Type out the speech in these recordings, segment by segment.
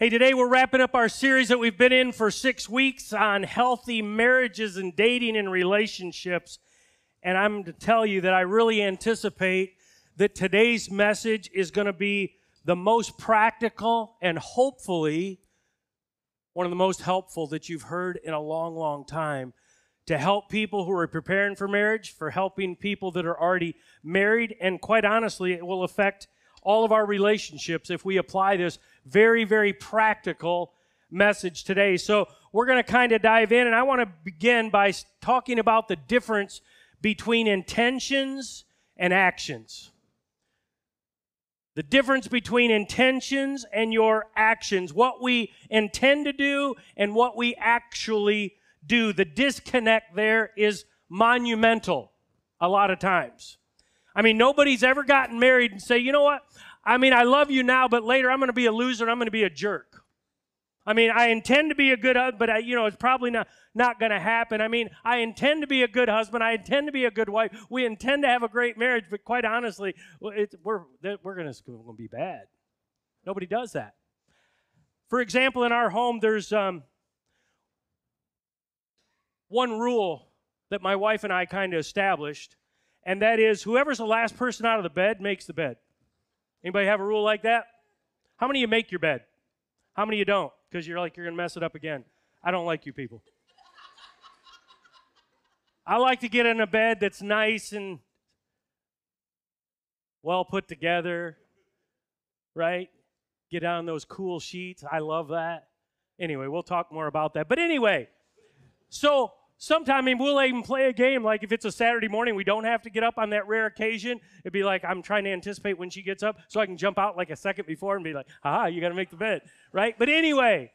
Hey, today we're wrapping up our series that we've been in for six weeks on healthy marriages and dating and relationships. And I'm to tell you that I really anticipate that today's message is going to be the most practical and hopefully one of the most helpful that you've heard in a long, long time to help people who are preparing for marriage, for helping people that are already married, and quite honestly, it will affect all of our relationships if we apply this very, very practical message today. So we're going to kind of dive in, and I want to begin by talking about the difference between intentions and actions. The difference between intentions and your actions, what we intend to do and what we actually do. The disconnect there is monumental a lot of times. I mean, nobody's ever gotten married and say, you know what? I mean, I love you now, but later I'm going to be a loser I'm going to be a jerk. I mean, I intend to be a good husband, but I, you know, it's probably not, not going to happen. I mean, I intend to be a good husband. I intend to be a good wife. We intend to have a great marriage, but quite honestly, we're, we're going to be bad. Nobody does that. For example, in our home, there's um, one rule that my wife and I kind of established, and that is whoever's the last person out of the bed makes the bed. Anybody have a rule like that? How many of you make your bed? How many of you don't? Because you're like, you're going to mess it up again. I don't like you people. I like to get in a bed that's nice and well put together, right? Get on those cool sheets. I love that. Anyway, we'll talk more about that. But anyway, so Sometime, I mean, we'll even play a game like if it's a Saturday morning, we don't have to get up on that rare occasion. It'd be like I'm trying to anticipate when she gets up so I can jump out like a second before and be like, "Ah, you got to make the bed," right? But anyway,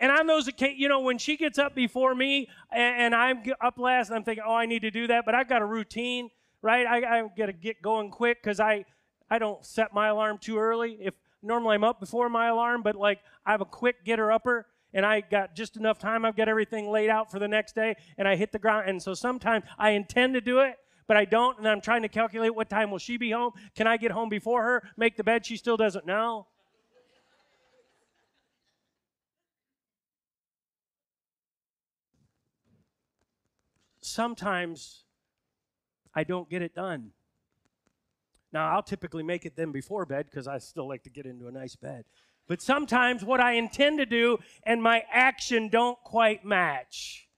and on those occasions, you know, when she gets up before me and, and, I'm up last, and I'm thinking, "Oh, I need to do that," but I've got a routine, right? I, I got to get going quick because I I don't set my alarm too early. If normally I'm up before my alarm, but like I have a quick getter upper and I got just enough time. I've got everything laid out for the next day, and I hit the ground. And so sometimes I intend to do it, but I don't, and I'm trying to calculate what time will she be home. Can I get home before her? Make the bed. She still doesn't know. Sometimes I don't get it done. Now, I'll typically make it then before bed because I still like to get into a nice bed. But sometimes what I intend to do and my action don't quite match.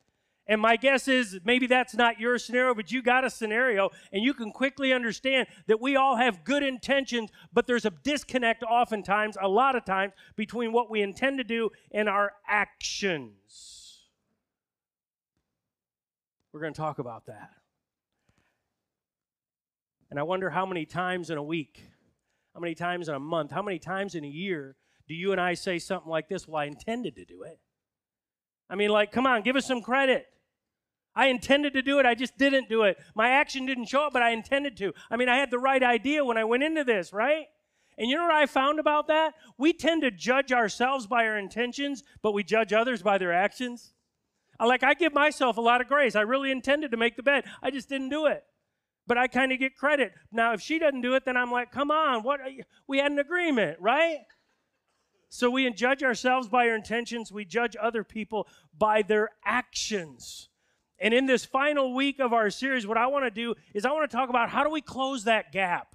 And my guess is maybe that's not your scenario, but you got a scenario, and you can quickly understand that we all have good intentions, but there's a disconnect oftentimes, a lot of times, between what we intend to do and our actions. We're going to talk about that. And I wonder how many times in a week, how many times in a month, how many times in a year do you and I say something like this? Well, I intended to do it. I mean, like, come on, give us some credit. I intended to do it, I just didn't do it. My action didn't show up, but I intended to. I mean, I had the right idea when I went into this, right? And you know what I found about that? We tend to judge ourselves by our intentions, but we judge others by their actions. Like, I give myself a lot of grace. I really intended to make the bed, I just didn't do it. But I kind of get credit. Now, if she doesn't do it, then I'm like, come on, what? We had an agreement, right? So we judge ourselves by our intentions, we judge other people by their actions. And in this final week of our series, what I want to do is I want to talk about how do we close that gap?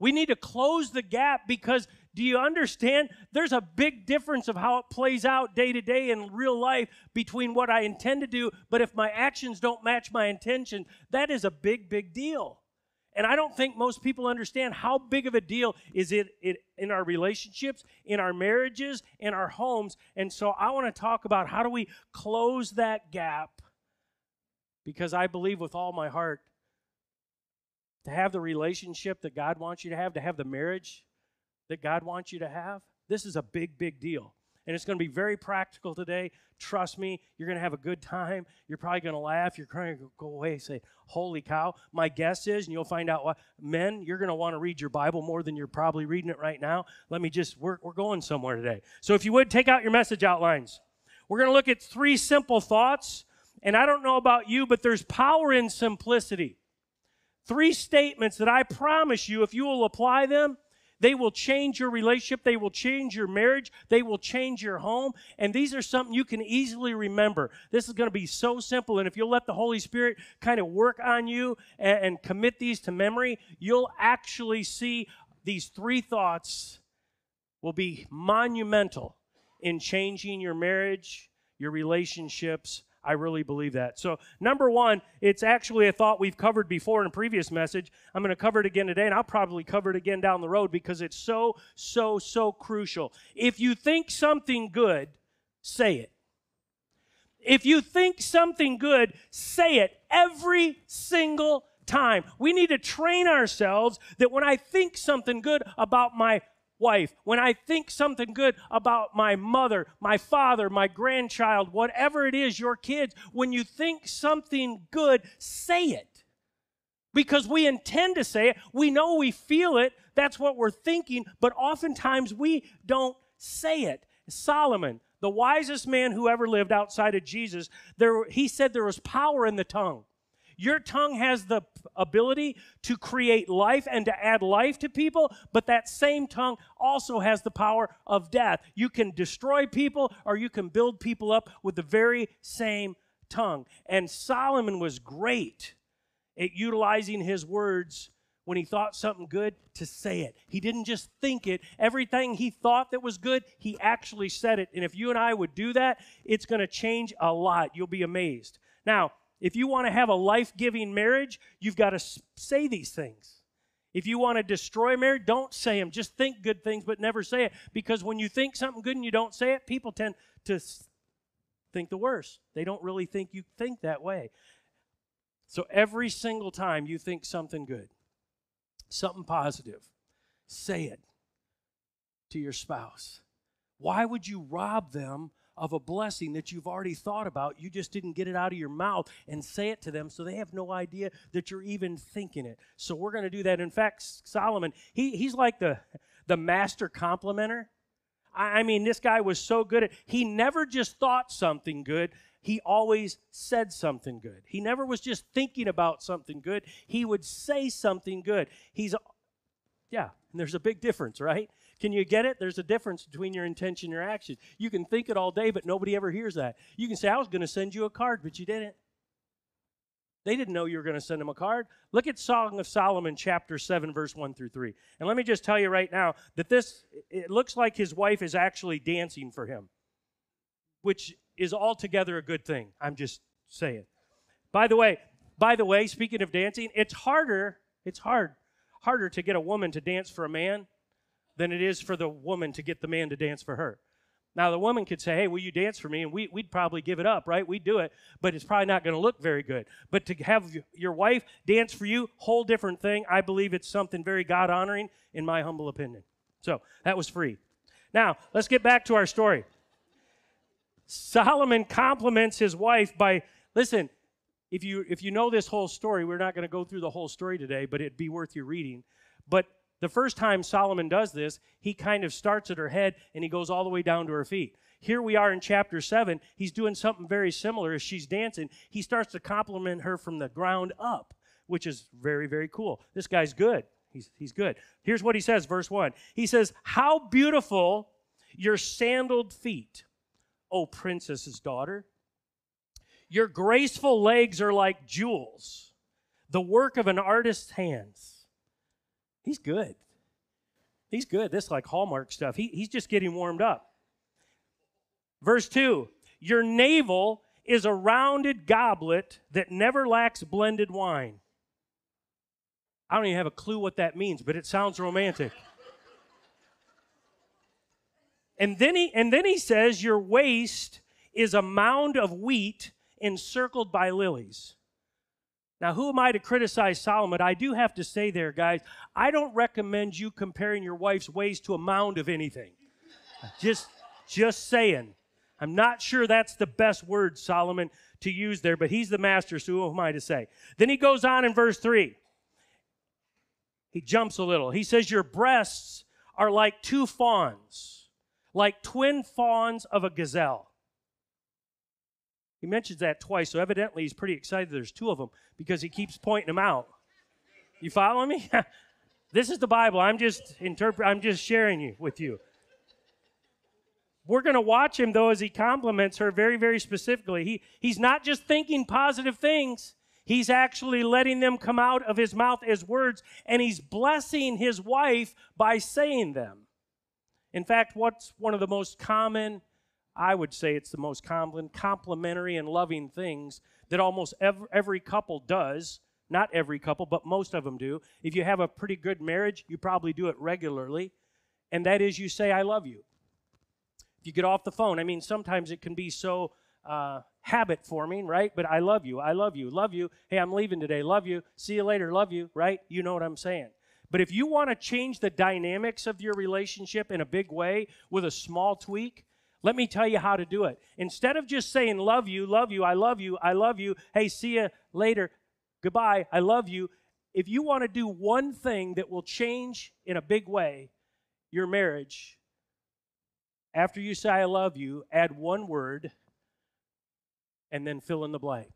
We need to close the gap because do you understand? There's a big difference of how it plays out day to day in real life between what I intend to do, but if my actions don't match my intention, that is a big, big deal. And I don't think most people understand how big of a deal is it, it in our relationships, in our marriages, in our homes. And so I want to talk about how do we close that gap because I believe with all my heart to have the relationship that God wants you to have, to have the marriage that God wants you to have, this is a big, big deal and it's going to be very practical today. Trust me, you're going to have a good time. You're probably going to laugh. You're going to go away and say, Holy cow. My guess is, and you'll find out why, men, you're going to want to read your Bible more than you're probably reading it right now. Let me just, we're, we're going somewhere today. So if you would, take out your message outlines. We're going to look at three simple thoughts. And I don't know about you, but there's power in simplicity. Three statements that I promise you, if you will apply them, They will change your relationship. They will change your marriage. They will change your home. And these are something you can easily remember. This is going to be so simple. And if you'll let the Holy Spirit kind of work on you and, and commit these to memory, you'll actually see these three thoughts will be monumental in changing your marriage, your relationships, I really believe that. So, number one, it's actually a thought we've covered before in a previous message. I'm going to cover it again today, and I'll probably cover it again down the road because it's so, so, so crucial. If you think something good, say it. If you think something good, say it every single time. We need to train ourselves that when I think something good about my wife, when I think something good about my mother, my father, my grandchild, whatever it is, your kids, when you think something good, say it. Because we intend to say it, we know we feel it, that's what we're thinking, but oftentimes we don't say it. Solomon, the wisest man who ever lived outside of Jesus, there, he said there was power in the tongue. Your tongue has the ability to create life and to add life to people, but that same tongue also has the power of death. You can destroy people or you can build people up with the very same tongue. And Solomon was great at utilizing his words when he thought something good to say it. He didn't just think it. Everything he thought that was good, he actually said it. And if you and I would do that, it's going to change a lot. You'll be amazed. Now, if you want to have a life giving marriage, you've got to say these things. If you want to destroy marriage, don't say them. Just think good things, but never say it. Because when you think something good and you don't say it, people tend to think the worst. They don't really think you think that way. So every single time you think something good, something positive, say it to your spouse. Why would you rob them of a blessing that you've already thought about. You just didn't get it out of your mouth and say it to them, so they have no idea that you're even thinking it. So we're going to do that. In fact, Solomon, he, he's like the, the master complimenter. I, I mean, this guy was so good at he never just thought something good. He always said something good. He never was just thinking about something good. He would say something good. He's yeah, and there's a big difference, right? Can you get it? There's a difference between your intention and your action. You can think it all day, but nobody ever hears that. You can say, I was going to send you a card, but you didn't. They didn't know you were going to send them a card. Look at Song of Solomon, chapter 7, verse 1 through 3. And let me just tell you right now that this, it looks like his wife is actually dancing for him, which is altogether a good thing. I'm just saying. By the way, by the way, speaking of dancing, it's harder, it's hard, harder to get a woman to dance for a man than it is for the woman to get the man to dance for her. Now, the woman could say, Hey, will you dance for me? And we, would probably give it up, right? We'd do it, but it's probably not going to look very good. But to have your wife dance for you, whole different thing. I believe it's something very God honoring, in my humble opinion. So that was free. Now, let's get back to our story. Solomon compliments his wife by, listen, if you, if you know this whole story, we're not going to go through the whole story today, but it'd be worth your reading. But the first time Solomon does this, he kind of starts at her head and he goes all the way down to her feet. Here we are in chapter 7. He's doing something very similar as she's dancing. He starts to compliment her from the ground up, which is very, very cool. This guy's good. He's, he's good. Here's what he says, verse 1. He says, How beautiful your sandaled feet, O princess's daughter. Your graceful legs are like jewels, the work of an artist's hands. He's good. He's good. This like Hallmark stuff. He, he's just getting warmed up. Verse 2 Your navel is a rounded goblet that never lacks blended wine. I don't even have a clue what that means, but it sounds romantic. and then he and then he says your waist is a mound of wheat encircled by lilies. Now, who am I to criticize Solomon? I do have to say there, guys, I don't recommend you comparing your wife's waist to a mound of anything. just, just saying. I'm not sure that's the best word, Solomon, to use there, but he's the master, so who am I to say? Then he goes on in verse 3. He jumps a little. He says, Your breasts are like two fawns, like twin fawns of a gazelle. He mentions that twice, so evidently he's pretty excited there's two of them because he keeps pointing them out. You following me? This is the Bible. I'm just interpret I'm just sharing you with you. We're going to watch him though as he compliments her very very specifically. He he's not just thinking positive things. He's actually letting them come out of his mouth as words and he's blessing his wife by saying them. In fact, what's one of the most common I would say it's the most complimentary and loving things that almost every, every couple does not every couple, but most of them do. If you have a pretty good marriage, you probably do it regularly. And that is you say, I love you. If you get off the phone, I mean, sometimes it can be so uh, habit forming, right? But I love you. I love you. Love you. Hey, I'm leaving today. Love you. See you later. Love you, right? You know what I'm saying. But if you want to change the dynamics of your relationship in a big way with a small tweak, let me tell you how to do it. Instead of just saying, love you, love you, I love you, I love you, hey, see you later, Goodbye. I love you. If you want to do one thing that will change in a big way your marriage, after you say I love you, add one word and then fill in the blank.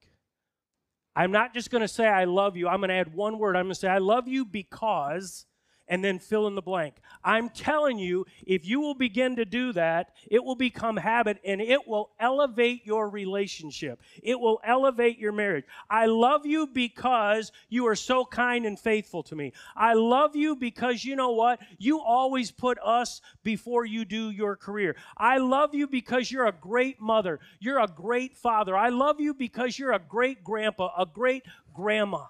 I'm not just going to say I love you. I'm going to add one word. I'm going to say I love you because and then fill in the blank. I'm telling you, if you will begin to do that, it will become habit and it will elevate your relationship. It will elevate your marriage. I love you because you are so kind and faithful to me. I love you because you know what? You always put us before you do your career. I love you because you're a great mother. You're a great father. I love you because you're a great grandpa, a great grandma.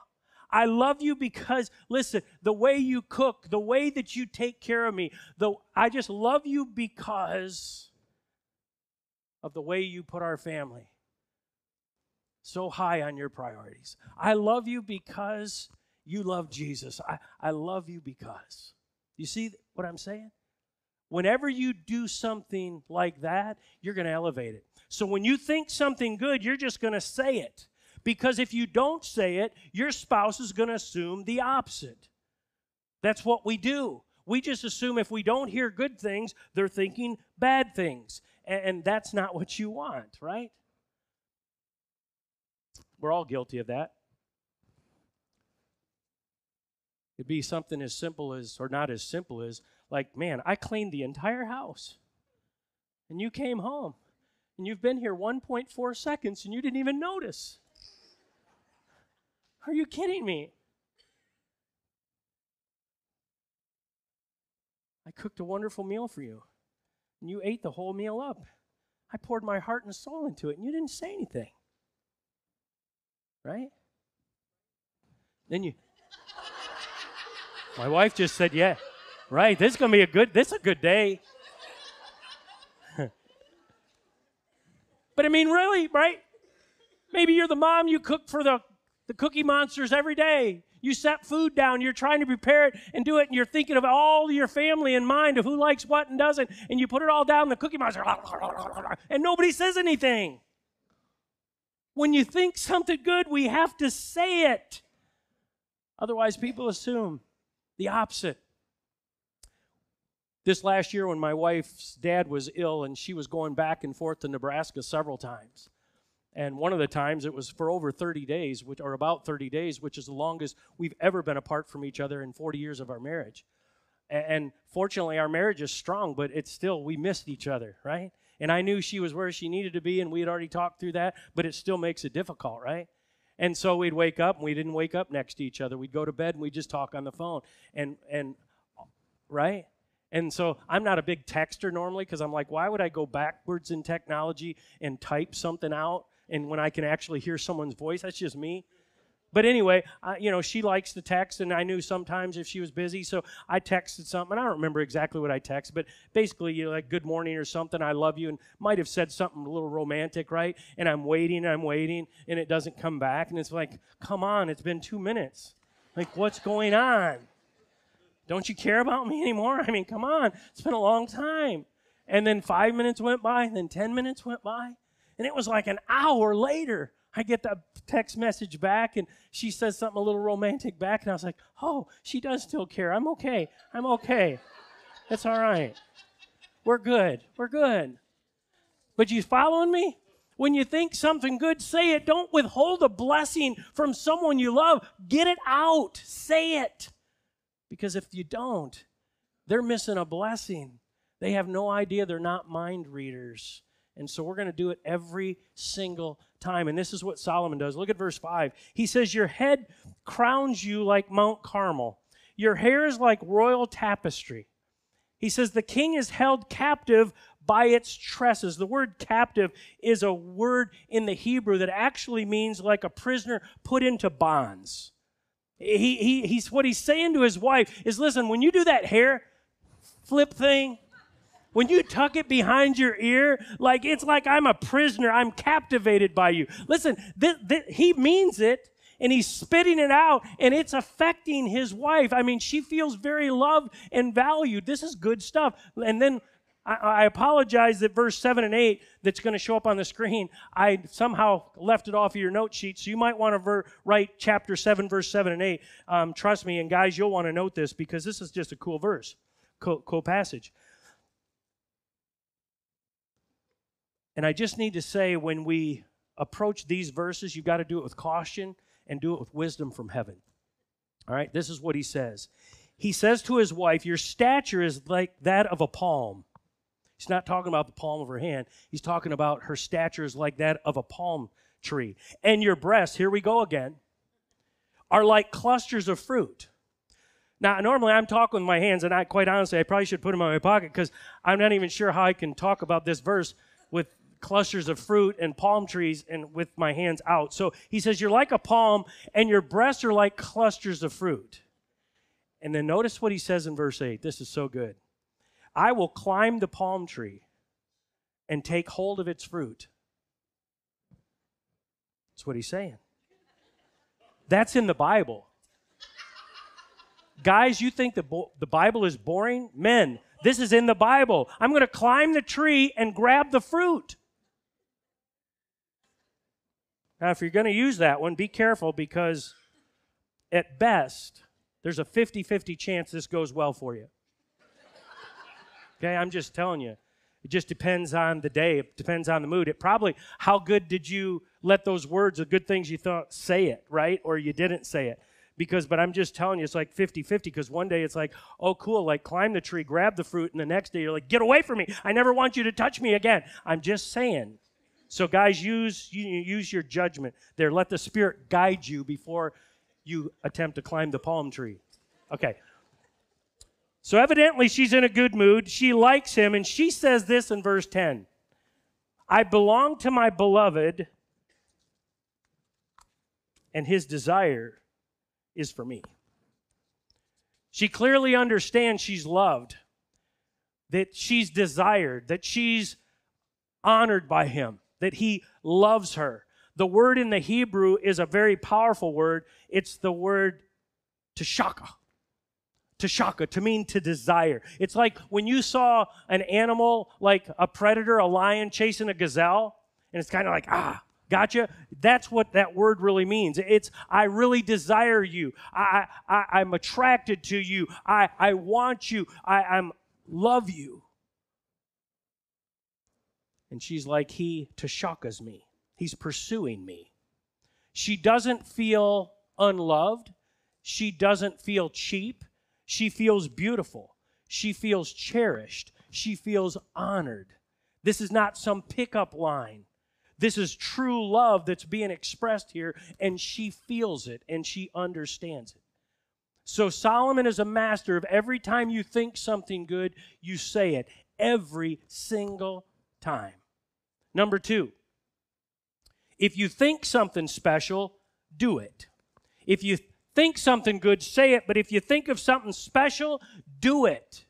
I love you because, listen, the way you cook, the way that you take care of me, the, I just love you because of the way you put our family so high on your priorities. I love you because you love Jesus. I, I love you because. You see what I'm saying? Whenever you do something like that, you're going to elevate it. So when you think something good, you're just going to say it. Because if you don't say it, your spouse is going to assume the opposite. That's what we do. We just assume if we don't hear good things, they're thinking bad things. And that's not what you want, right? We're all guilty of that. It'd be something as simple as, or not as simple as, like, man, I cleaned the entire house. And you came home. And you've been here 1.4 seconds and you didn't even notice. Are you kidding me? I cooked a wonderful meal for you, and you ate the whole meal up. I poured my heart and soul into it, and you didn't say anything. Right? Then you. my wife just said, "Yeah, right. This is gonna be a good. This is a good day." but I mean, really, right? Maybe you're the mom. You cook for the the cookie monsters every day. You set food down, you're trying to prepare it and do it, and you're thinking of all your family in mind of who likes what and doesn't, and you put it all down, the cookie monster, and nobody says anything. When you think something good, we have to say it. Otherwise, people assume the opposite. This last year, when my wife's dad was ill and she was going back and forth to Nebraska several times, and one of the times it was for over 30 days, which, or about 30 days, which is the longest we've ever been apart from each other in 40 years of our marriage. And fortunately, our marriage is strong, but it's still, we missed each other, right? And I knew she was where she needed to be, and we had already talked through that, but it still makes it difficult, right? And so we'd wake up, and we didn't wake up next to each other. We'd go to bed, and we'd just talk on the phone. And, and right? And so I'm not a big texter normally because I'm like, why would I go backwards in technology and type something out and when I can actually hear someone's voice. That's just me. But anyway, uh, you know, she likes to text, and I knew sometimes if she was busy, so I texted something. I don't remember exactly what I texted, but basically, you know, like "Good morning" or something. I love you, and might have said something a little romantic, right? And I'm waiting, I'm waiting, and it doesn't come back, and it's like, come on, it's been two minutes. Like, what's going on? Don't you care about me anymore? I mean, come on, it's been a long time. And then five minutes went by, and then ten minutes went by, and it was like an hour later, I get that text message back, and she says something a little romantic back, and I was like, oh, she does still care. I'm okay. I'm okay. It's all right. We're good. We're good. But you following me? When you think something good, say it. Don't withhold a blessing from someone you love. Get it out. Say it. Because if you don't, they're missing a blessing. They have no idea they're not mind readers. And so we're going to do it every single time. And this is what Solomon does. Look at verse 5. He says, Your head crowns you like Mount Carmel, your hair is like royal tapestry. He says, The king is held captive by its tresses. The word captive is a word in the Hebrew that actually means like a prisoner put into bonds. He, he, he's, what he's saying to his wife is listen, when you do that hair flip thing, when you tuck it behind your ear, like it's like I'm a prisoner, I'm captivated by you. Listen, th- th- he means it and he's spitting it out and it's affecting his wife. I mean, she feels very loved and valued. This is good stuff. And then I, I apologize that verse 7 and 8 that's going to show up on the screen, I somehow left it off of your note sheet. So you might want to ver- write chapter 7, verse 7 and 8. Um, trust me, and guys, you'll want to note this because this is just a cool verse, cool, cool passage. And I just need to say when we approach these verses, you've got to do it with caution and do it with wisdom from heaven. All right, this is what he says. He says to his wife, Your stature is like that of a palm. He's not talking about the palm of her hand. He's talking about her stature is like that of a palm tree. And your breasts, here we go again, are like clusters of fruit. Now, normally I'm talking with my hands, and I quite honestly, I probably should put them in my pocket because I'm not even sure how I can talk about this verse with clusters of fruit and palm trees and with my hands out. So he says, You're like a palm, and your breasts are like clusters of fruit. And then notice what he says in verse 8. This is so good. I will climb the palm tree and take hold of its fruit. That's what he's saying. That's in the Bible. Guys, you think the, bo- the Bible is boring? Men, this is in the Bible. I'm going to climb the tree and grab the fruit. Now, if you're going to use that one, be careful because at best, there's a 50 50 chance this goes well for you. Okay, I'm just telling you. It just depends on the day. It depends on the mood. It probably, how good did you let those words, the good things you thought, say it, right? Or you didn't say it. Because, but I'm just telling you, it's like 50 50. Because one day it's like, oh, cool, like climb the tree, grab the fruit. And the next day you're like, get away from me. I never want you to touch me again. I'm just saying. So, guys, use, use your judgment there. Let the Spirit guide you before you attempt to climb the palm tree. Okay. So, evidently, she's in a good mood. She likes him, and she says this in verse 10 I belong to my beloved, and his desire is for me. She clearly understands she's loved, that she's desired, that she's honored by him that he loves her. The word in the Hebrew is a very powerful word. It's the word tashaka. Tashaka, to mean to desire. It's like when you saw an animal, like a predator, a lion chasing a gazelle, and it's kind of like, ah, gotcha. That's what that word really means. It's, I really desire you. I, I, I'm attracted to you. I, I want you. I, I'm love you. And she's like, He Tashakas me. He's pursuing me. She doesn't feel unloved. She doesn't feel cheap. She feels beautiful. She feels cherished. She feels honored. This is not some pickup line. This is true love that's being expressed here, and she feels it and she understands it. So Solomon is a master of every time you think something good, you say it every single time. Number two, if you think something special, do it. If you think something good, say it. But if you think of something special, do it.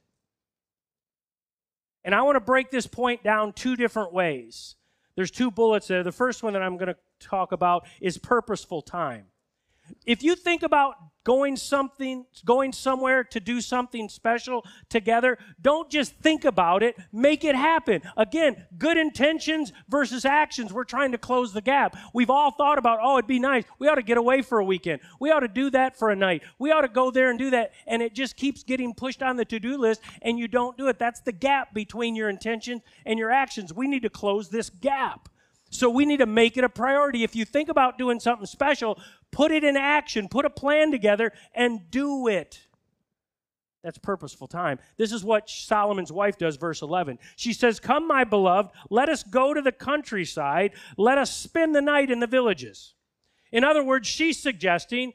And I want to break this point down two different ways. There's two bullets there. The first one that I'm going to talk about is purposeful time. If you think about going something going somewhere to do something special together don't just think about it make it happen. Again good intentions versus actions. We're trying to close the gap. We've all thought about oh it'd be nice. We ought to get away for a weekend. We ought to do that for a night. We ought to go there and do that. And it just keeps getting pushed on the to-do list and you don't do it. That's the gap between your intentions and your actions. We need to close this gap. So we need to make it a priority. If you think about doing something special, put it in action, put a plan together, and do it. That's purposeful time. This is what Solomon's wife does, verse 11. She says, Come, my beloved, let us go to the countryside. Let us spend the night in the villages. In other words, she's suggesting,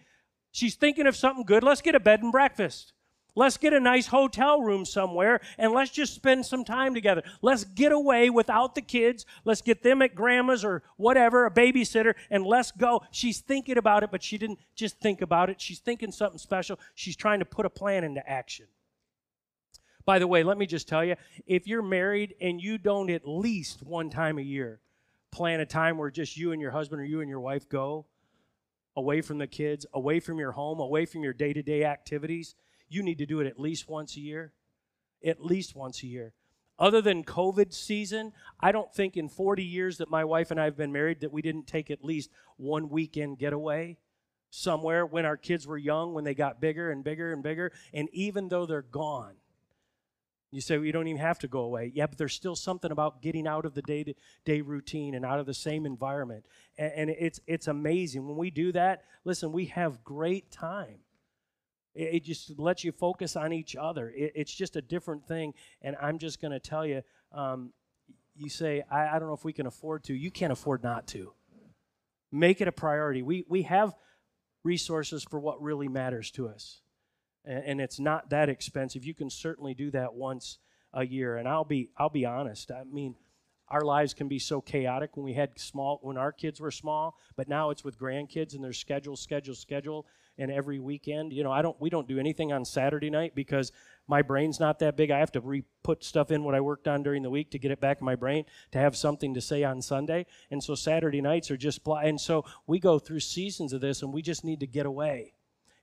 she's thinking of something good. Let's get a bed and breakfast. Let's get a nice hotel room somewhere and let's just spend some time together. Let's get away without the kids. Let's get them at grandma's or whatever, a babysitter, and let's go. She's thinking about it, but she didn't just think about it. She's thinking something special. She's trying to put a plan into action. By the way, let me just tell you if you're married and you don't at least one time a year plan a time where just you and your husband or you and your wife go away from the kids, away from your home, away from your day to day activities, you need to do it at least once a year. At least once a year. Other than COVID season, I don't think in 40 years that my wife and I have been married that we didn't take at least one weekend getaway somewhere when our kids were young, when they got bigger and bigger and bigger. And even though they're gone, you say, well, you don't even have to go away. Yeah, but there's still something about getting out of the day to day routine and out of the same environment. And, and, it's, it's amazing. When we do that, listen, we have great time. It, just lets you focus on each other. It, it's just a different thing. And I'm just going to tell you um, you say, I, I don't know if we can afford to. You can't afford not to. Make it a priority. We, we have resources for what really matters to us. And, and it's not that expensive. You can certainly do that once a year. And I'll be, I'll be honest. I mean, our lives can be so chaotic when we had small when our kids were small but now it's with grandkids and their schedule schedule schedule and every weekend. You know, I don't we don't do anything on Saturday night because my brain's not that big. I have to re put stuff in what I worked on during the week to get it back in my brain to have something to say on Sunday. And so Saturday nights are just blah. And so we go through seasons of this and we just need to get away.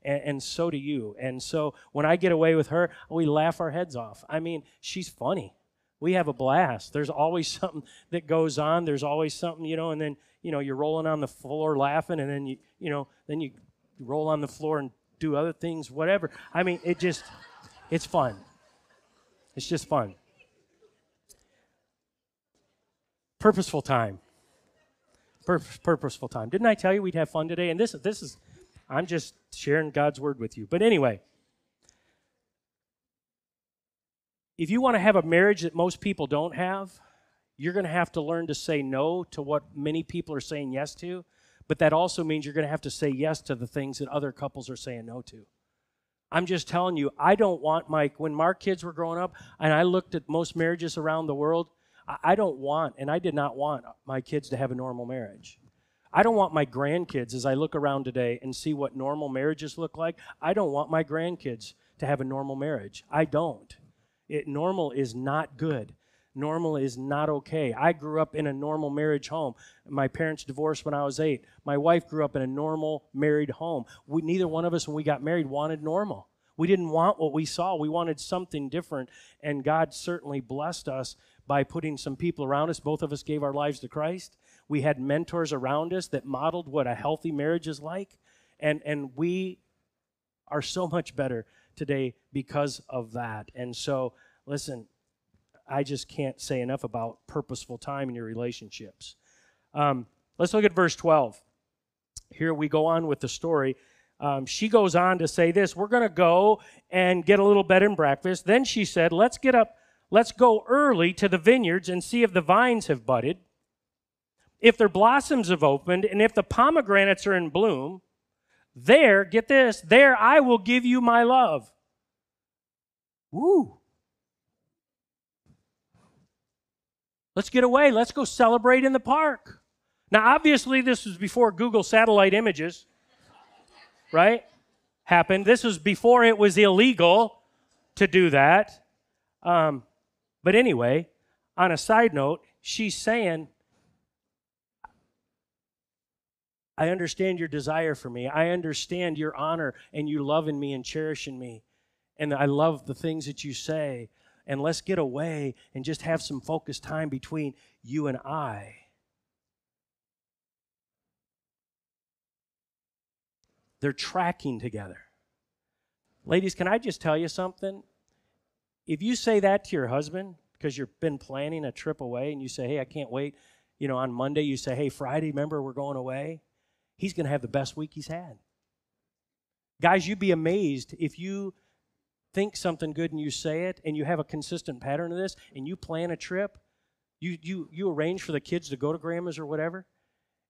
And, and so do you. And so when I get away with her, we laugh our heads off. I mean, she's funny. We have a blast. There's always something that goes on. There's always something, you know, and then, you know, you're rolling on the floor laughing, and then you, you know, then you roll on the floor and do other things, whatever. I mean, it just, it's fun. It's just fun. Purposeful time. Pur- purposeful time. Didn't I tell you we'd have fun today? And this, this is, I'm just sharing God's word with you. But anyway, if you want to have a marriage that most people don't have, you're going to have to learn to say no to what many people are saying yes to but that also means you're going to have to say yes to the things that other couples are saying no to. I'm just telling you, I don't want my, when my kids were growing up and I looked at most marriages around the world, I don't want, and I did not want my kids to have a normal marriage. I don't want my grandkids, as I look around today and see what normal marriages look like, I don't want my grandkids to have a normal marriage. I don't. It, normal is not good normal is not okay. I grew up in a normal marriage home. My parents divorced when I was eight. My wife grew up in a normal married home. We, neither one of us, when we got married, wanted normal. We didn't want what we saw. We wanted something different. And God certainly blessed us by putting some people around us. Both of us gave our lives to Christ. We had mentors around us that modeled what a healthy marriage is like. And, and we are so much better today because of that. And so, listen, I just can't say enough about purposeful time in your relationships. Um, let's look at verse 12. Here we go on with the story. Um, she goes on to say this We're going to go and get a little bed and breakfast. Then she said, Let's get up, let's go early to the vineyards and see if the vines have budded, if their blossoms have opened, and if the pomegranates are in bloom. There, get this, there I will give you my love. Woo. Let's get away. Let's go celebrate in the park. Now, obviously, this was before Google satellite images, right? Happened. This was before it was illegal to do that. Um, but anyway, on a side note, she's saying, I understand your desire for me. I understand your honor and you loving me and cherishing me. And I love the things that you say and let's get away and just have some focused time between you and I. They're tracking together. Ladies, can I just tell you something? If you say that to your husband because you've been planning a trip away and you say, hey, I can't wait, you know, on Monday you say, hey, Friday, remember we're going away? He's going to have the best week he's had. Guys, you'd be amazed if you think something good and you say it and you have a consistent pattern of this and you plan a trip, you you you arrange for the kids to go to grandma's or whatever,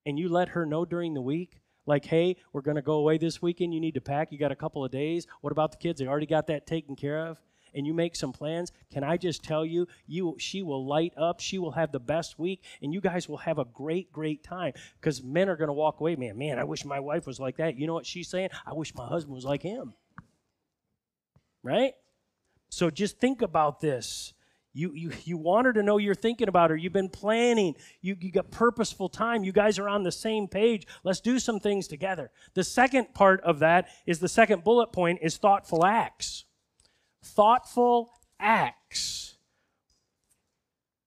and you let her know during the week, like, hey, we're gonna go away this weekend, you need to pack, you got a couple of days. What about the kids? They already got that taken care of. And you make some plans, can I just tell you, you she will light up, she will have the best week, and you guys will have a great, great time. Because men are gonna walk away, man, man, I wish my wife was like that. You know what she's saying? I wish my husband was like him right? So just think about this. You, you, you want her to know you're thinking about her. You've been planning. You, you got purposeful time. You guys are on the same page. Let's do some things together. The second part of that is the second bullet point is thoughtful acts. Thoughtful acts.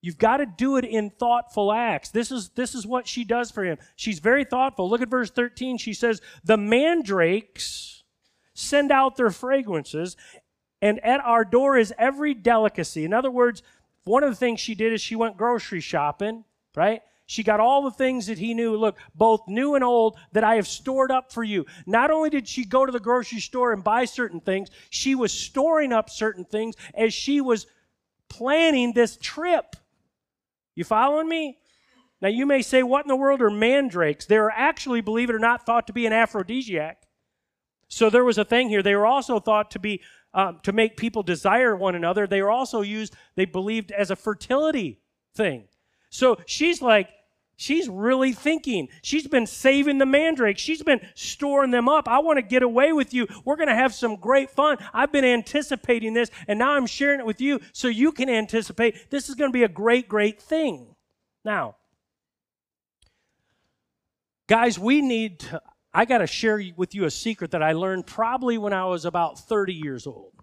You've got to do it in thoughtful acts. This is, this is what she does for him. She's very thoughtful. Look at verse 13. She says, The mandrakes send out their fragrances, and at our door is every delicacy. In other words, one of the things she did is she went grocery shopping, right? She got all the things that he knew, look, both new and old, that I have stored up for you. Not only did she go to the grocery store and buy certain things, she was storing up certain things as she was planning this trip. You following me? Now, you may say, what in the world are mandrakes? They're actually, believe it or not, thought to be an aphrodisiac. So there was a thing here. They were also thought to be um, to make people desire one another. They were also used, they believed, as a fertility thing. So she's like, she's really thinking. She's been saving the mandrake. She's been storing them up. I want to get away with you. We're going to have some great fun. I've been anticipating this, and now I'm sharing it with you so you can anticipate. This is going to be a great, great thing. Now, guys, we need to I got to share with you a secret that I learned probably when I was about 30 years old.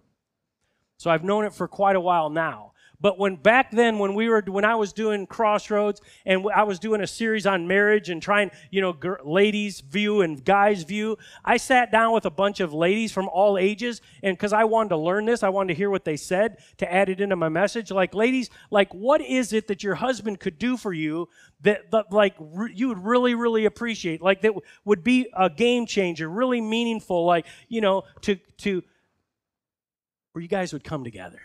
So I've known it for quite a while now. But when back then, when we were, when I was doing Crossroads and I was doing a series on marriage and trying, you know, ladies' view and guys' view, I sat down with a bunch of ladies from all ages, and because I wanted to learn this, I wanted to hear what they said to add it into my message. Like, ladies, like, what is it that your husband could do for you that, that like, re- you would really, really appreciate? Like, that w- would be a game changer, really meaningful, like, you know, to to where you guys would come together.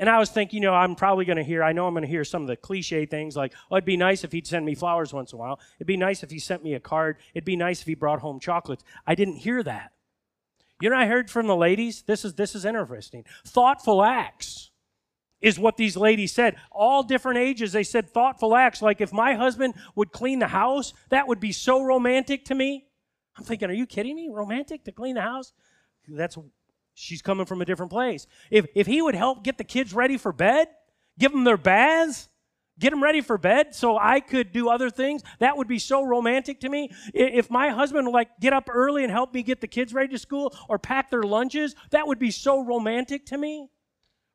And I was thinking, you know, I'm probably going to hear, I know I'm going to hear some of the cliche things like, oh, it'd be nice if he'd send me flowers once in a while. It'd be nice if he sent me a card. It'd be nice if he brought home chocolates. I didn't hear that. You know, I heard from the ladies. This is this is interesting. Thoughtful acts is what these ladies said. All different ages, they said thoughtful acts. Like if my husband would clean the house, that would be so romantic to me. I'm thinking, are you kidding me? Romantic to clean the house? That's She's coming from a different place. If, if he would help get the kids ready for bed, give them their baths, get them ready for bed so I could do other things, that would be so romantic to me. If my husband would like get up early and help me get the kids ready to school or pack their lunches, that would be so romantic to me.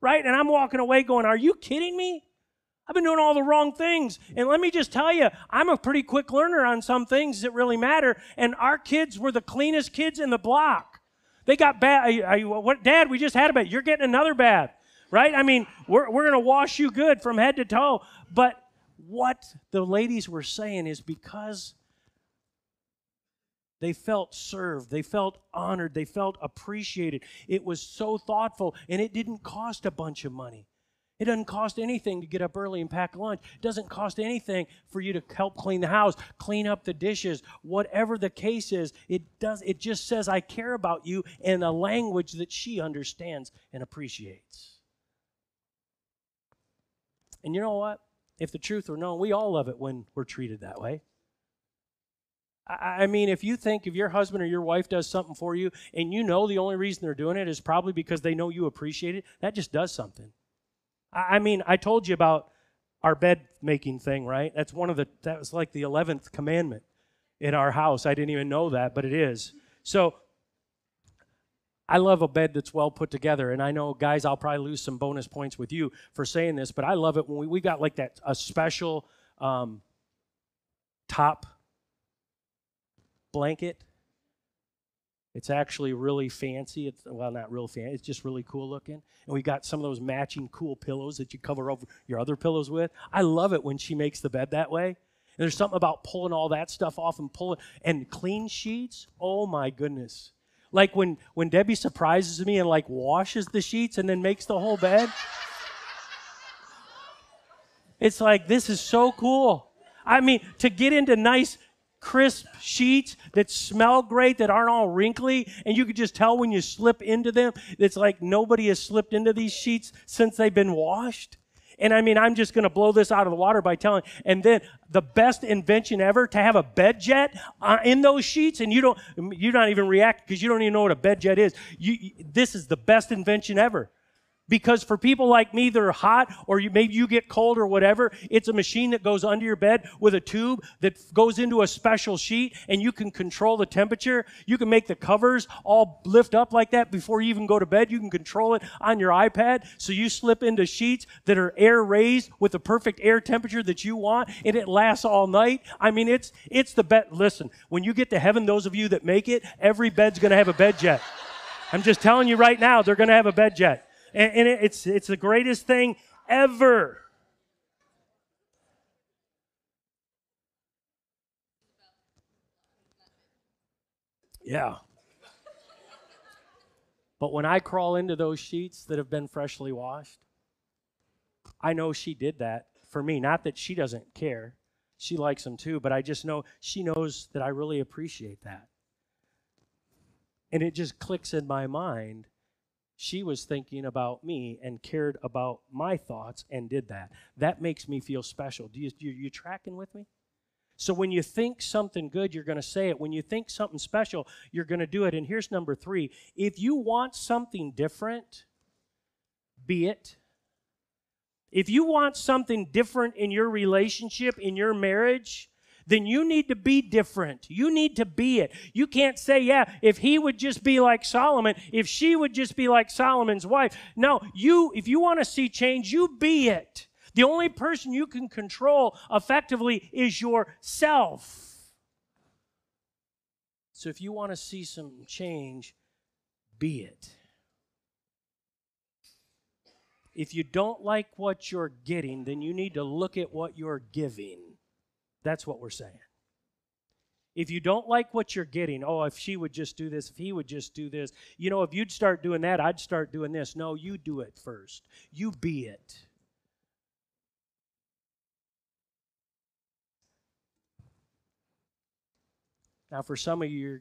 Right? And I'm walking away going, Are you kidding me? I've been doing all the wrong things. And let me just tell you, I'm a pretty quick learner on some things that really matter. And our kids were the cleanest kids in the block. They got bath. What, Dad? We just had a bath. You're getting another bath, right? I mean, we're we're gonna wash you good from head to toe. But what the ladies were saying is because they felt served, they felt honored, they felt appreciated. It was so thoughtful, and it didn't cost a bunch of money. It doesn't cost anything to get up early and pack lunch. It doesn't cost anything for you to help clean the house, clean up the dishes, whatever the case is. It does it just says I care about you in a language that she understands and appreciates. And you know what? If the truth were known, we all love it when we're treated that way. I mean, if you think if your husband or your wife does something for you and you know the only reason they're doing it is probably because they know you appreciate it, that just does something. I mean, I told you about our bed making thing, right? That's one of the, that was like the 11th commandment in our house. I didn't even know that, but it is. So I love a bed that's well put together. And I know, guys, I'll probably lose some bonus points with you for saying this, but I love it when we, we got like that, a special um, top blanket it's actually really fancy. It's well, not real fancy. It's just really cool looking. And we got some of those matching cool pillows that you cover over your other pillows with. I love it when she makes the bed that way. And there's something about pulling all that stuff off and pulling and clean sheets. Oh my goodness. Like when when Debbie surprises me and like washes the sheets and then makes the whole bed. It's like this is so cool. I mean, to get into nice crisp sheets that smell great, that aren't all wrinkly, and you could just tell when you slip into them, it's like nobody has slipped into these sheets since they've been washed. And I mean, I'm just going to blow this out of the water by telling. And then the best invention ever to have a BedJet uh, in those sheets, and you don't, you don't even react because you don't even know what a BedJet is. You, this is the best invention ever. Because for people like me that are hot, or you, maybe you get cold or whatever, it's a machine that goes under your bed with a tube that goes into a special sheet, and you can control the temperature. You can make the covers all lift up like that before you even go to bed. You can control it on your iPad, so you slip into sheets that are air raised with the perfect air temperature that you want, and it lasts all night. I mean, it's it's the best. Listen, when you get to heaven, those of you that make it, every bed's going to have a BedJet. I'm just telling you right now, they're going to have a BedJet and, and it, it's it's the greatest thing ever. Yeah. But when I crawl into those sheets that have been freshly washed, I know she did that for me. Not that she doesn't care. She likes them too, but I just know she knows that I really appreciate that. And it just clicks in my mind she was thinking about me and cared about my thoughts and did that. That makes me feel special. Do you, you, you tracking with me? So when you think something good, you're going to say it. When you think something special, you're going to do it. And here's number three if you want something different, be it. If you want something different in your relationship, in your marriage, then you need to be different. You need to be it. You can't say, yeah, if he would just be like Solomon, if she would just be like Solomon's wife. No, you, if you want to see change, you be it. The only person you can control effectively is yourself. So if you want to see some change, be it. If you don't like what you're getting, then you need to look at what you're giving. That's what we're saying. If you don't like what you're getting, oh, if she would just do this, if he would just do this, you know, if you'd start doing that, I'd start doing this. No, you do it first. You be it. Now, for some of you,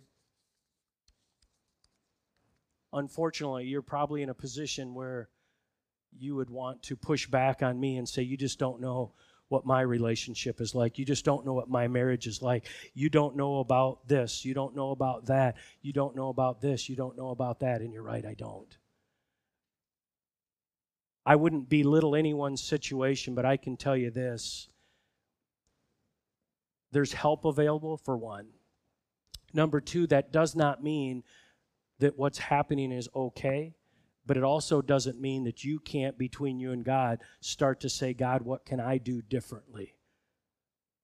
unfortunately, you're probably in a position where you would want to push back on me and say, You just don't know what my relationship is like. You just don't know what my marriage is like. You don't know about this. You don't know about that. You don't know about this. You don't know about that. And you're right, I don't. I wouldn't belittle anyone's situation, but I can tell you this there's help available for one. Number two, that does not mean that what's happening is okay. But it also doesn't mean that you can't, between you and God, start to say, God, what can I do differently?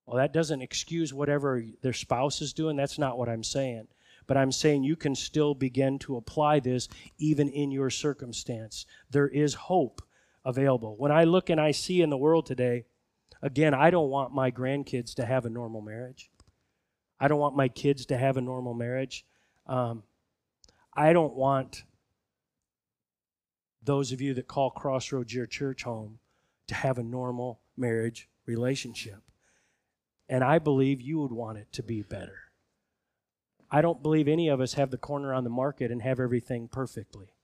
Well, that doesn't excuse whatever their spouse is doing. That's not what I'm saying. But I'm saying you can still begin to apply this even in your circumstance. There is hope available. When I look and I see in the world today, again, I don't want my grandkids to have a normal marriage. I don't want my kids to have a normal marriage. Um, I don't want those of you that call Crossroads your church home to have a normal marriage relationship. And I believe you would want it to be better. I don't believe any of us have the corner on the market and have everything perfectly.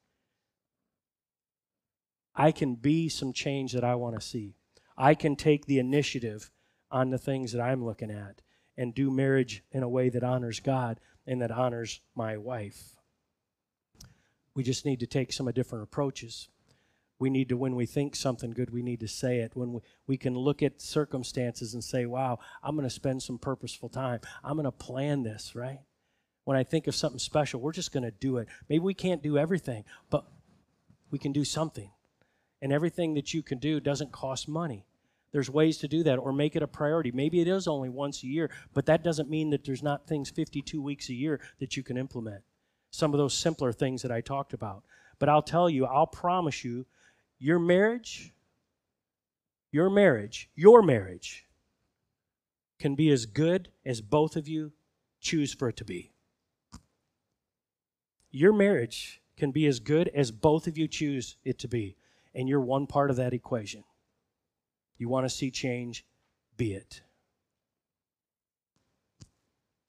I can be some change that I want to see. I can take the initiative on the things that I'm looking at and do marriage in a way that honors God and that honors my wife. We just need to take some different approaches. We need to, when we think something good, we need to say it. When we, we can look at circumstances and say, wow, I'm going to spend some purposeful time. I'm going to plan this, right? When I think of something special, we're just going to do it. Maybe we can't do everything, but we can do something. And everything that you can do doesn't cost money. There's ways to do that or make it a priority. Maybe it is only once a year, but that doesn't mean that there's not things 52 weeks a year that you can implement some of those simpler things that I talked about. But I'll tell you, I'll promise you, your marriage, your marriage, your marriage can be as good as both of you choose for it to be. Your marriage can be as good as both of you choose it to be, and you're one part of that equation. You want to see change, be it.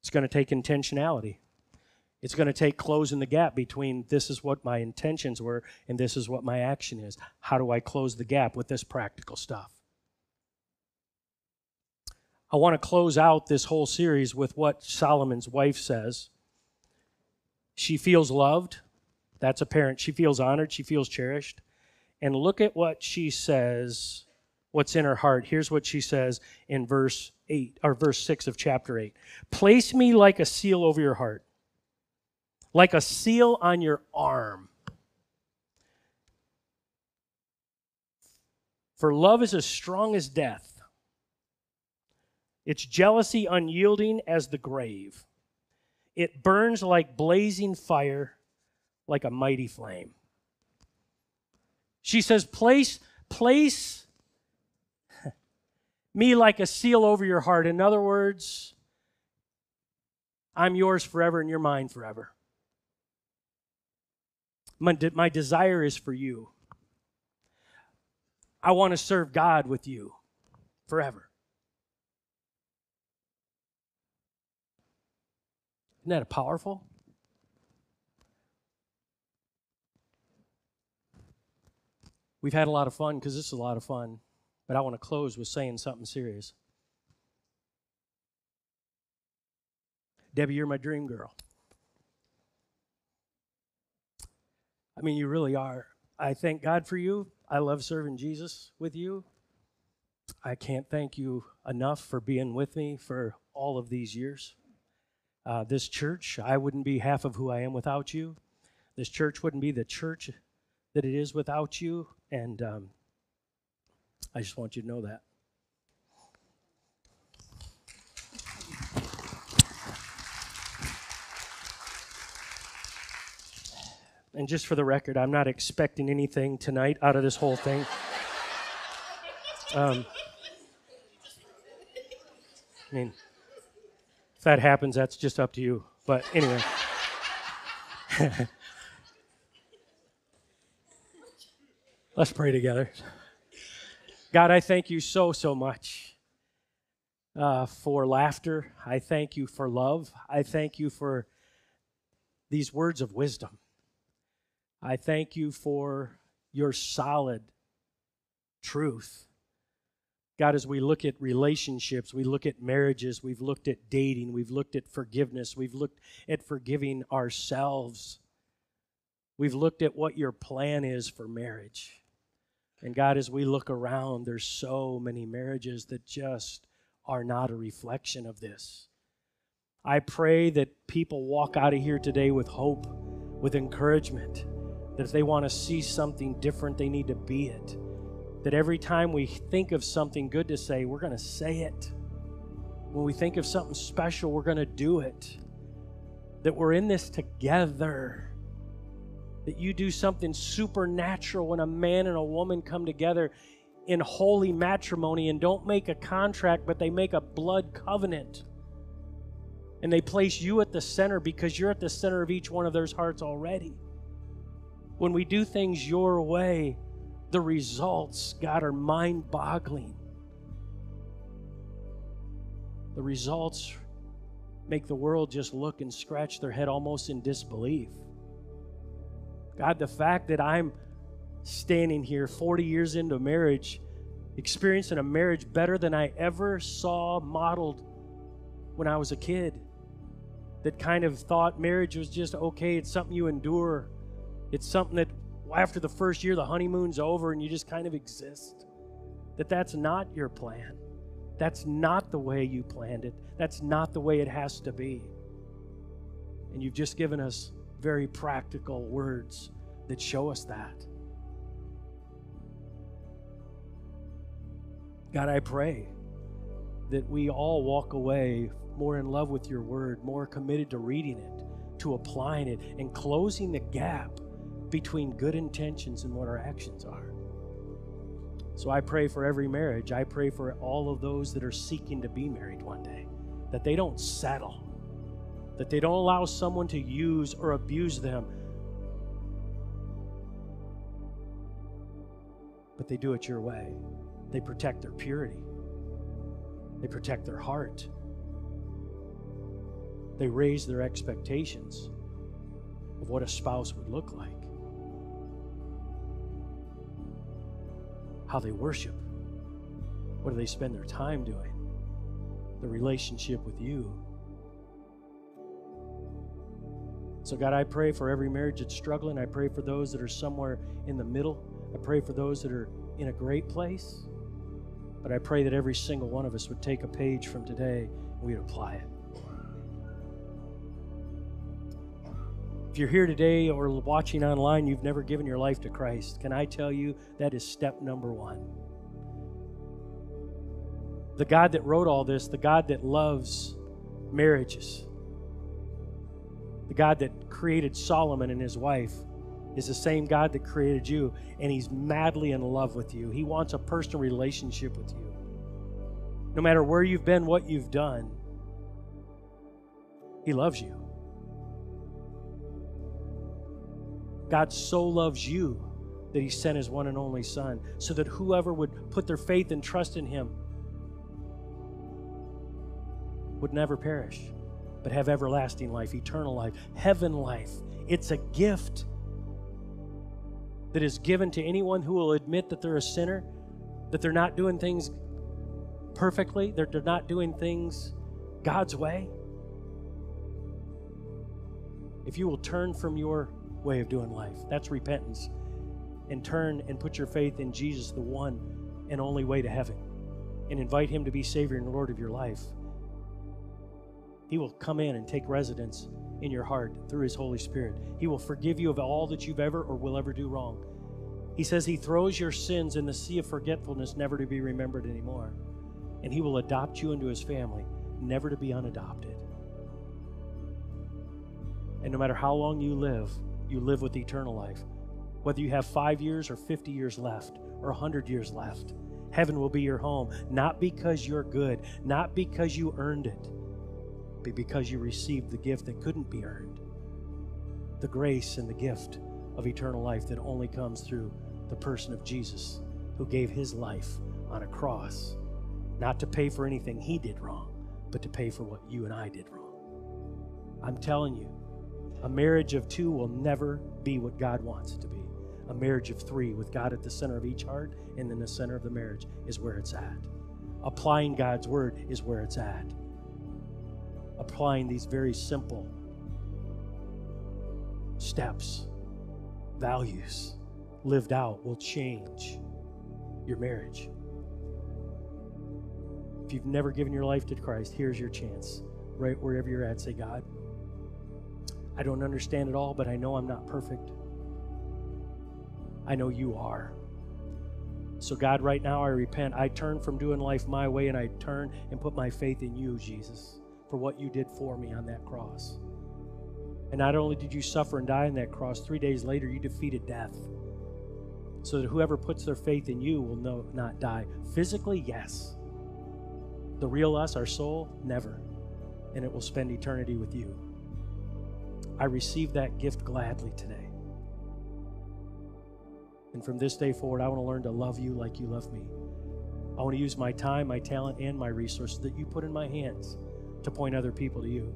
It's going to take intentionality. It's going to take closing the gap between this is what my intentions were and this is what my action is. How do I close the gap with this practical stuff? I want to close out this whole series with what Solomon's wife says. She feels loved. That's apparent. She feels honored. She feels cherished. And look at what she says, what's in her heart. Here's what she says in verse 8 or verse 6 of chapter 8. Place me like a seal over your heart, like a seal on your arm. For love is as strong as death its jealousy unyielding as the grave. It burns like blazing fire, like a mighty flame. She says, Place, place me like a seal over your heart. In other words, I'm yours forever and you're mine forever. My, de- my desire is for you. I want to serve God with you forever. Isn't that a powerful? We've had a lot of fun because this is a lot of fun, but I want to close with saying something serious. Debbie, you're my dream girl. I mean, you really are. I thank God for you. I love serving Jesus with you. I can't thank you enough for being with me for all of these years uh, this church. I wouldn't be half of who I am without you. This church wouldn't be the church that it is without you. And um, I just want you to know that. And just for the record, I'm not expecting anything tonight out of this whole thing. Um, I mean, if that happens, that's just up to you. But anyway. Let's pray together. God, I thank you so, so much uh, for laughter. I thank you for love. I thank you for these words of wisdom. I thank you for your solid truth. God, as we look at relationships, we look at marriages, we've looked at dating, we've looked at forgiveness, we've looked at forgiving ourselves, we've looked at what your plan is for marriage. And God, as we look around, there's so many marriages that just are not a reflection of this. I pray that people walk out of here today with hope, with encouragement, that if they want to see something different, they need to be it that every time we think of something good to say, we're going to say it. When we think of something special, we're going to do it. That we're in this together. That you do something supernatural when a man and a woman come together in holy matrimony and don't make a contract, but they make a blood covenant. And they place you at the center because you're at the center of each one of those hearts already. When we do things your way, the results, God, are mind boggling. The results make the world just look and scratch their head almost in disbelief. God, the fact that I'm standing here 40 years into marriage, experiencing a marriage better than I ever saw modeled when I was a kid, that kind of thought marriage was just okay, it's something you endure, it's something that after the first year, the honeymoon's over and you just kind of exist. That that's not your plan. That's not the way you planned it. That's not the way it has to be. And you've just given us very practical words that show us that. God, I pray that we all walk away more in love with your word, more committed to reading it, to applying it, and closing the gap between good intentions and what our actions are. So I pray for every marriage. I pray for all of those that are seeking to be married one day, that they don't settle, that they don't allow someone to use or abuse them. But they do it your way. They protect their purity, they protect their heart, they raise their expectations of what a spouse would look like, how they worship, what do they spend their time doing, the relationship with you. So, God, I pray for every marriage that's struggling. I pray for those that are somewhere in the middle. I pray for those that are in a great place. But I pray that every single one of us would take a page from today and we'd apply it. If you're here today or watching online, you've never given your life to Christ, can I tell you that is step number one? The God that wrote all this, the God that loves marriages, the God that created Solomon and his wife, is the same God that created you, and He's madly in love with you. He wants a personal relationship with you. No matter where you've been, what you've done, He loves you. God so loves you that He sent His one and only Son, so that whoever would put their faith and trust in Him would never perish, but have everlasting life, eternal life, heaven life. It's a gift that is given to anyone who will admit that they're a sinner, that they're not doing things perfectly, that they're not doing things God's way. If you will turn from your way of doing life, that's repentance, and turn and put your faith in Jesus, the one and only way to heaven, and invite Him to be Savior and Lord of your life, He will come in and take residence in your heart through His Holy Spirit. He will forgive you of all that you've ever or will ever do wrong. He says He throws your sins in the sea of forgetfulness, never to be remembered anymore. And He will adopt you into His family, never to be unadopted. And no matter how long you live, you live with eternal life. Whether you have five years or 50 years left or 100 years left, heaven will be your home, not because you're good, not because you earned it but because you received the gift that couldn't be earned the grace and the gift of eternal life that only comes through the person of Jesus, who gave his life on a cross, not to pay for anything he did wrong, but to pay for what you and I did wrong. I'm telling you, a marriage of two will never be what God wants it to be. A marriage of three, with God at the center of each heart and in the center of the marriage, is where it's at. Applying God's word is where it's at applying these very simple steps, values lived out will change your marriage. If you've never given your life to Christ, here's your chance. Right wherever you're at, say, God, I don't understand it all, but I know I'm not perfect. I know you are. So, God, right now I repent. I turn from doing life my way and I turn and put my faith in you, Jesus for what you did for me on that cross. And not only did you suffer and die on that cross, three days later you defeated death. So that whoever puts their faith in you will no, not die. Physically, yes. The real us, our soul, never. And it will spend eternity with you. I receive that gift gladly today. And from this day forward, I want to learn to love you like you love me. I want to use my time, my talent, and my resources that you put in my hands to point other people to you.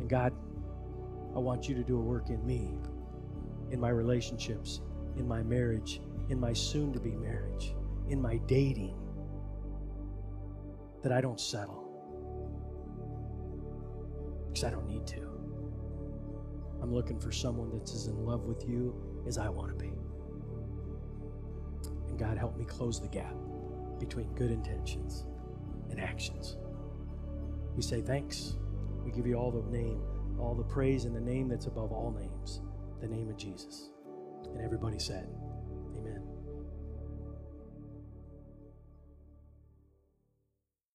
And God, I want you to do a work in me, in my relationships, in my marriage, in my soon to be marriage, in my dating, that I don't settle. Because I don't need to. I'm looking for someone that's as in love with you as I want to be. And God, help me close the gap between good intentions and actions. We say thanks. We give you all the name, all the praise in the name that's above all names, the name of Jesus. And everybody said.